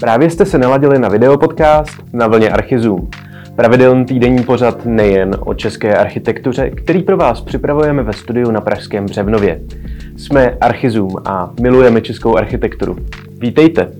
Právě jste se naladili na videopodcast na vlně Archizum. Pravidelný týdenní pořad nejen o české architektuře, který pro vás připravujeme ve studiu na Pražském Břevnově. Jsme Archizum a milujeme českou architekturu. Vítejte!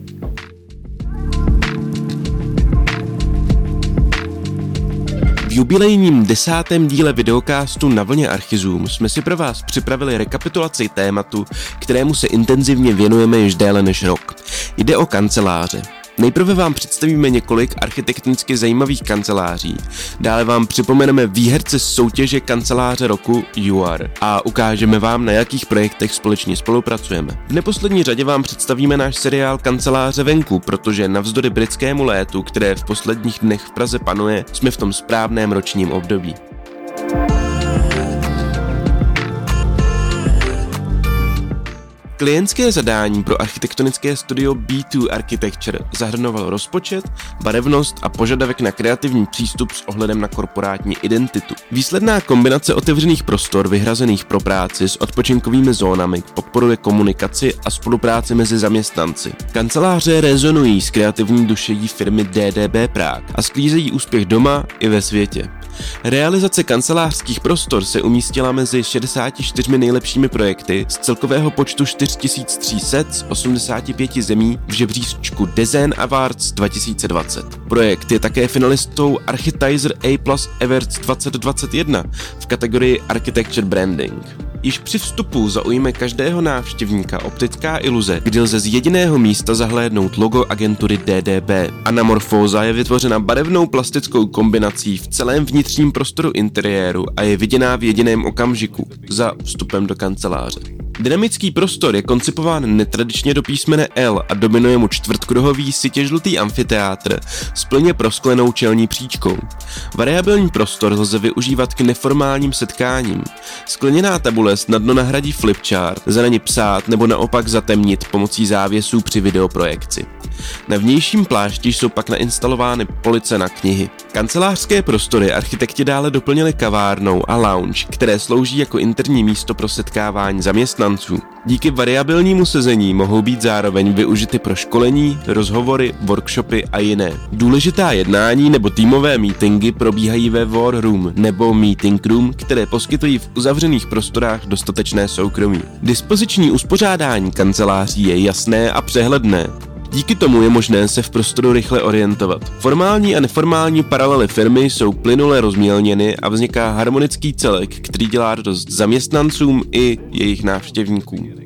V jubilejním desátém díle videokástu na vlně Archizum jsme si pro vás připravili rekapitulaci tématu, kterému se intenzivně věnujeme již déle než rok. Jde o kanceláře. Nejprve vám představíme několik architektonicky zajímavých kanceláří, dále vám připomeneme výherce soutěže kanceláře roku UR a ukážeme vám, na jakých projektech společně spolupracujeme. V neposlední řadě vám představíme náš seriál Kanceláře venku, protože navzdory britskému létu, které v posledních dnech v Praze panuje, jsme v tom správném ročním období. Klientské zadání pro architektonické studio B2 Architecture zahrnovalo rozpočet, barevnost a požadavek na kreativní přístup s ohledem na korporátní identitu. Výsledná kombinace otevřených prostor vyhrazených pro práci s odpočinkovými zónami podporuje komunikaci a spolupráci mezi zaměstnanci. Kanceláře rezonují s kreativní dušejí firmy DDB Prague a sklízejí úspěch doma i ve světě. Realizace kancelářských prostor se umístila mezi 64 nejlepšími projekty z celkového počtu 4300 z 85 zemí v žebříčku Design Awards 2020. Projekt je také finalistou Architizer A Plus Awards 2021 v kategorii Architecture Branding. Již při vstupu zaujme každého návštěvníka optická iluze, kdy lze z jediného místa zahlédnout logo agentury DDB. Anamorfóza je vytvořena barevnou plastickou kombinací v celém vnitřním prostoru interiéru a je viděná v jediném okamžiku za vstupem do kanceláře. Dynamický prostor je koncipován netradičně do písmene L a dominuje mu čtvrtkruhový sitě žlutý amfiteátr s plně prosklenou čelní příčkou. Variabilní prostor lze využívat k neformálním setkáním. Skleněná tabule snadno nahradí flipchart, za ní psát nebo naopak zatemnit pomocí závěsů při videoprojekci. Na vnějším plášti jsou pak nainstalovány police na knihy. Kancelářské prostory architekti dále doplnili kavárnou a lounge, které slouží jako interní místo pro setkávání zaměstnanců. Díky variabilnímu sezení mohou být zároveň využity pro školení, rozhovory, workshopy a jiné. Důležitá jednání nebo týmové meetingy probíhají ve War Room nebo Meeting Room, které poskytují v uzavřených prostorách dostatečné soukromí. Dispoziční uspořádání kanceláří je jasné a přehledné. Díky tomu je možné se v prostoru rychle orientovat. Formální a neformální paralely firmy jsou plynule rozmělněny a vzniká harmonický celek, který dělá radost zaměstnancům i jejich návštěvníkům.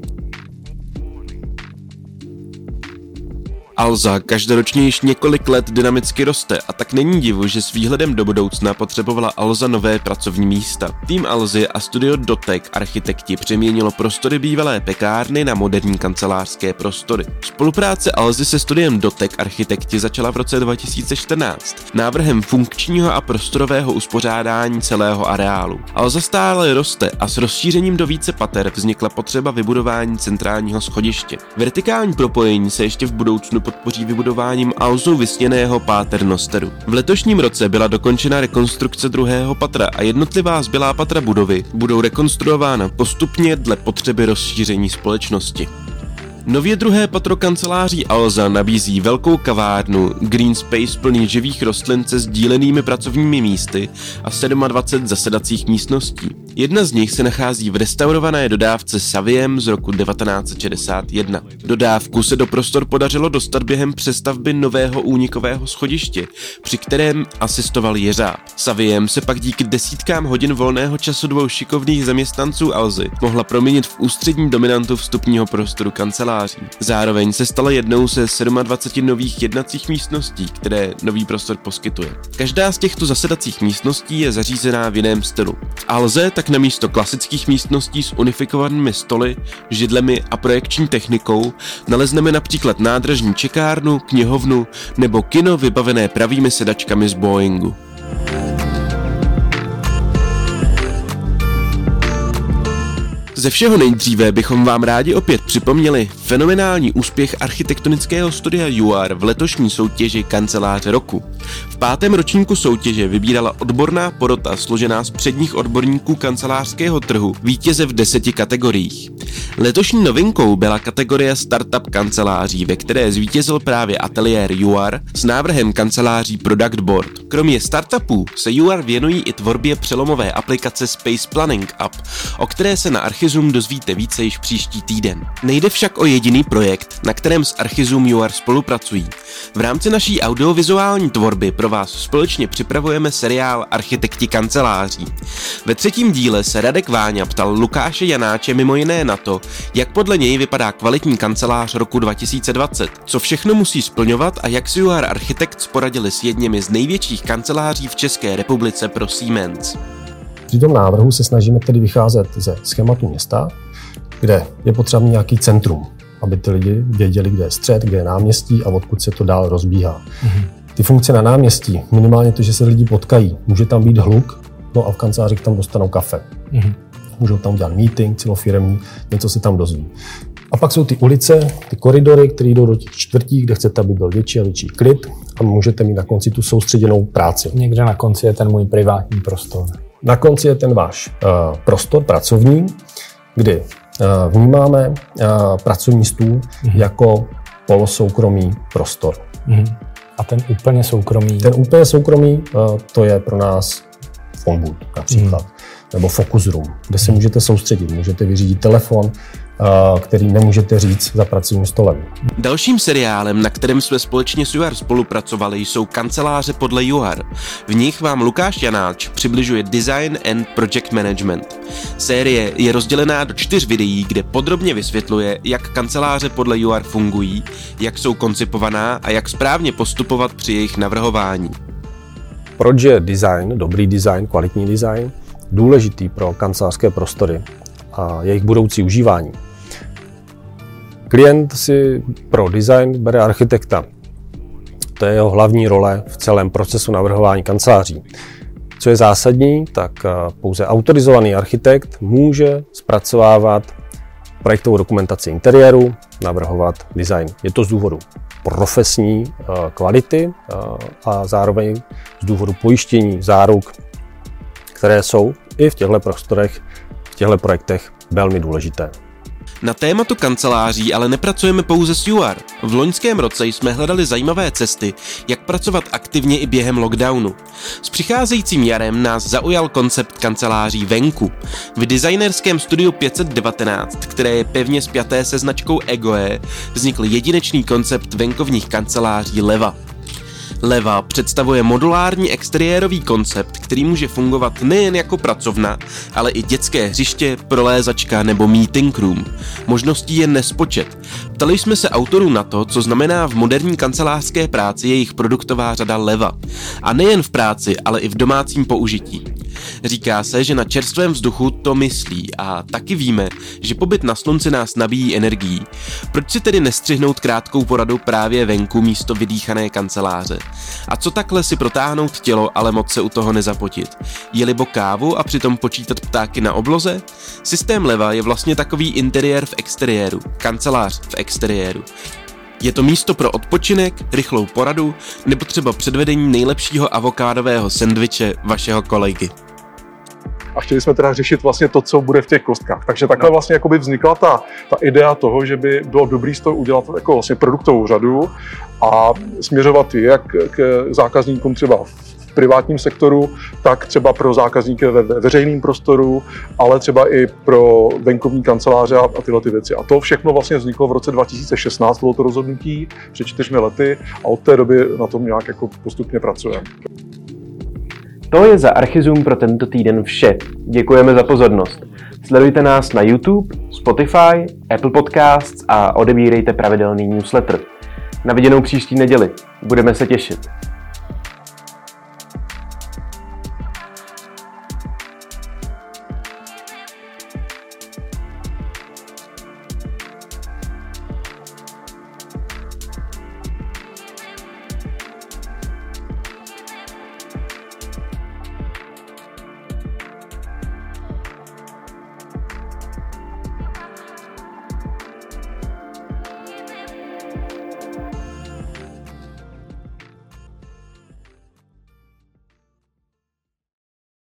Alza každoročně již několik let dynamicky roste a tak není divu, že s výhledem do budoucna potřebovala Alza nové pracovní místa. Tým Alzy a studio Dotek architekti přeměnilo prostory bývalé pekárny na moderní kancelářské prostory. Spolupráce Alzy se studiem Dotek architekti začala v roce 2014 návrhem funkčního a prostorového uspořádání celého areálu. Alza stále roste a s rozšířením do více pater vznikla potřeba vybudování centrálního schodiště. Vertikální propojení se ještě v budoucnu podpoří vybudováním Alzu vysněného páternosteru. V letošním roce byla dokončena rekonstrukce druhého patra a jednotlivá zbylá patra budovy budou rekonstruována postupně dle potřeby rozšíření společnosti. Nově druhé patro kanceláří Alza nabízí velkou kavárnu, green space plný živých rostlin se sdílenými pracovními místy a 27 zasedacích místností. Jedna z nich se nachází v restaurované dodávce Saviem z roku 1961. Dodávku se do prostor podařilo dostat během přestavby nového únikového schodiště, při kterém asistoval jeřáb. Saviem se pak díky desítkám hodin volného času dvou šikovných zaměstnanců Alzy mohla proměnit v ústřední dominantu vstupního prostoru kanceláří. Zároveň se stala jednou se 27 nových jednacích místností, které nový prostor poskytuje. Každá z těchto zasedacích místností je zařízená v jiném stylu. V Alze tak tak na místo klasických místností s unifikovanými stoly, židlemi a projekční technikou nalezneme například nádražní čekárnu, knihovnu nebo kino vybavené pravými sedačkami z Boeingu. Ze všeho nejdříve bychom vám rádi opět připomněli fenomenální úspěch architektonického studia UR v letošní soutěži Kanceláře roku. V pátém ročníku soutěže vybírala odborná porota složená z předních odborníků kancelářského trhu vítěze v deseti kategoriích. Letošní novinkou byla kategorie Startup kanceláří, ve které zvítězil právě ateliér UR s návrhem kanceláří Product Board. Kromě startupů se UR věnují i tvorbě přelomové aplikace Space Planning App, o které se na Archizum dozvíte více již příští týden. Nejde však o jediný projekt, na kterém s Archizum UR spolupracují. V rámci naší audiovizuální tvorby pro vás společně připravujeme seriál Architekti kanceláří. Ve třetím díle se Radek Váňa ptal Lukáše Janáče mimo jiné na to, jak podle něj vypadá kvalitní kancelář roku 2020, co všechno musí splňovat a jak si UR Architects poradili s jedněmi z největších kanceláří v České republice pro Siemens. Při tom návrhu se snažíme tedy vycházet ze schématu města, kde je potřeba nějaký centrum, aby ty lidi věděli, kde je střed, kde je náměstí a odkud se to dál rozbíhá. Mm-hmm. Ty funkce na náměstí, minimálně to, že se lidi potkají, může tam být hluk, no a v kanceláři tam dostanou kafe. Mm-hmm můžou tam udělat meeting celofiremní, něco se tam dozví. A pak jsou ty ulice, ty koridory, které jdou do těch čtvrtí, kde chcete, aby byl větší a větší klid a můžete mít na konci tu soustředěnou práci. Někde na konci je ten můj privátní prostor. Na konci je ten váš uh, prostor pracovní, kdy vnímáme uh, pracovní stůl mm-hmm. jako polosoukromý prostor. Mm-hmm. A ten úplně soukromý? Ten úplně soukromý, uh, to je pro nás phone booth například. Mm nebo focus room, kde se můžete soustředit. Můžete vyřídit telefon, který nemůžete říct za pracovním stolem. Dalším seriálem, na kterém jsme společně s UR spolupracovali, jsou kanceláře podle UR. V nich vám Lukáš Janáč přibližuje Design and Project Management. Série je rozdělená do čtyř videí, kde podrobně vysvětluje, jak kanceláře podle UR fungují, jak jsou koncipovaná a jak správně postupovat při jejich navrhování. Proč je design, dobrý design, kvalitní design, důležitý pro kancelářské prostory a jejich budoucí užívání. Klient si pro design bere architekta. To je jeho hlavní role v celém procesu navrhování kanceláří. Co je zásadní, tak eh, pouze autorizovaný architekt může zpracovávat projektovou dokumentaci interiéru, navrhovat design. Je to z důvodu profesní eh, kvality eh, a zároveň z důvodu pojištění záruk, které jsou i v těchto prostorech, těchto projektech velmi důležité. Na tématu kanceláří ale nepracujeme pouze s UR. V loňském roce jsme hledali zajímavé cesty, jak pracovat aktivně i během lockdownu. S přicházejícím jarem nás zaujal koncept kanceláří venku. V designerském studiu 519, které je pevně spjaté se značkou Egoe, vznikl jedinečný koncept venkovních kanceláří Leva. Leva představuje modulární exteriérový koncept, který může fungovat nejen jako pracovna, ale i dětské hřiště, prolézačka nebo meeting room. Možností je nespočet. Ptali jsme se autorů na to, co znamená v moderní kancelářské práci jejich produktová řada Leva. A nejen v práci, ale i v domácím použití. Říká se, že na čerstvém vzduchu to myslí a taky víme, že pobyt na slunci nás nabíjí energií. Proč si tedy nestřihnout krátkou poradu právě venku místo vydýchané kanceláře? A co takhle si protáhnout tělo, ale moc se u toho nezapotit? Je-libo kávu a přitom počítat ptáky na obloze? Systém leva je vlastně takový interiér v exteriéru, kancelář v exteriéru. Je to místo pro odpočinek, rychlou poradu nebo třeba předvedení nejlepšího avokádového sendviče vašeho kolegy a chtěli jsme teda řešit vlastně to, co bude v těch kostkách. Takže takhle no. vlastně jakoby vznikla ta, ta idea toho, že by bylo dobrý z toho udělat jako vlastně produktovou řadu a směřovat ji jak k zákazníkům třeba v privátním sektoru, tak třeba pro zákazníky ve veřejném prostoru, ale třeba i pro venkovní kanceláře a tyhle ty věci. A to všechno vlastně vzniklo v roce 2016, bylo to rozhodnutí před čtyřmi lety a od té doby na tom nějak jako postupně pracujeme. To je za Archizum pro tento týden vše. Děkujeme za pozornost. Sledujte nás na YouTube, Spotify, Apple Podcasts a odebírejte pravidelný newsletter. Na viděnou příští neděli. Budeme se těšit.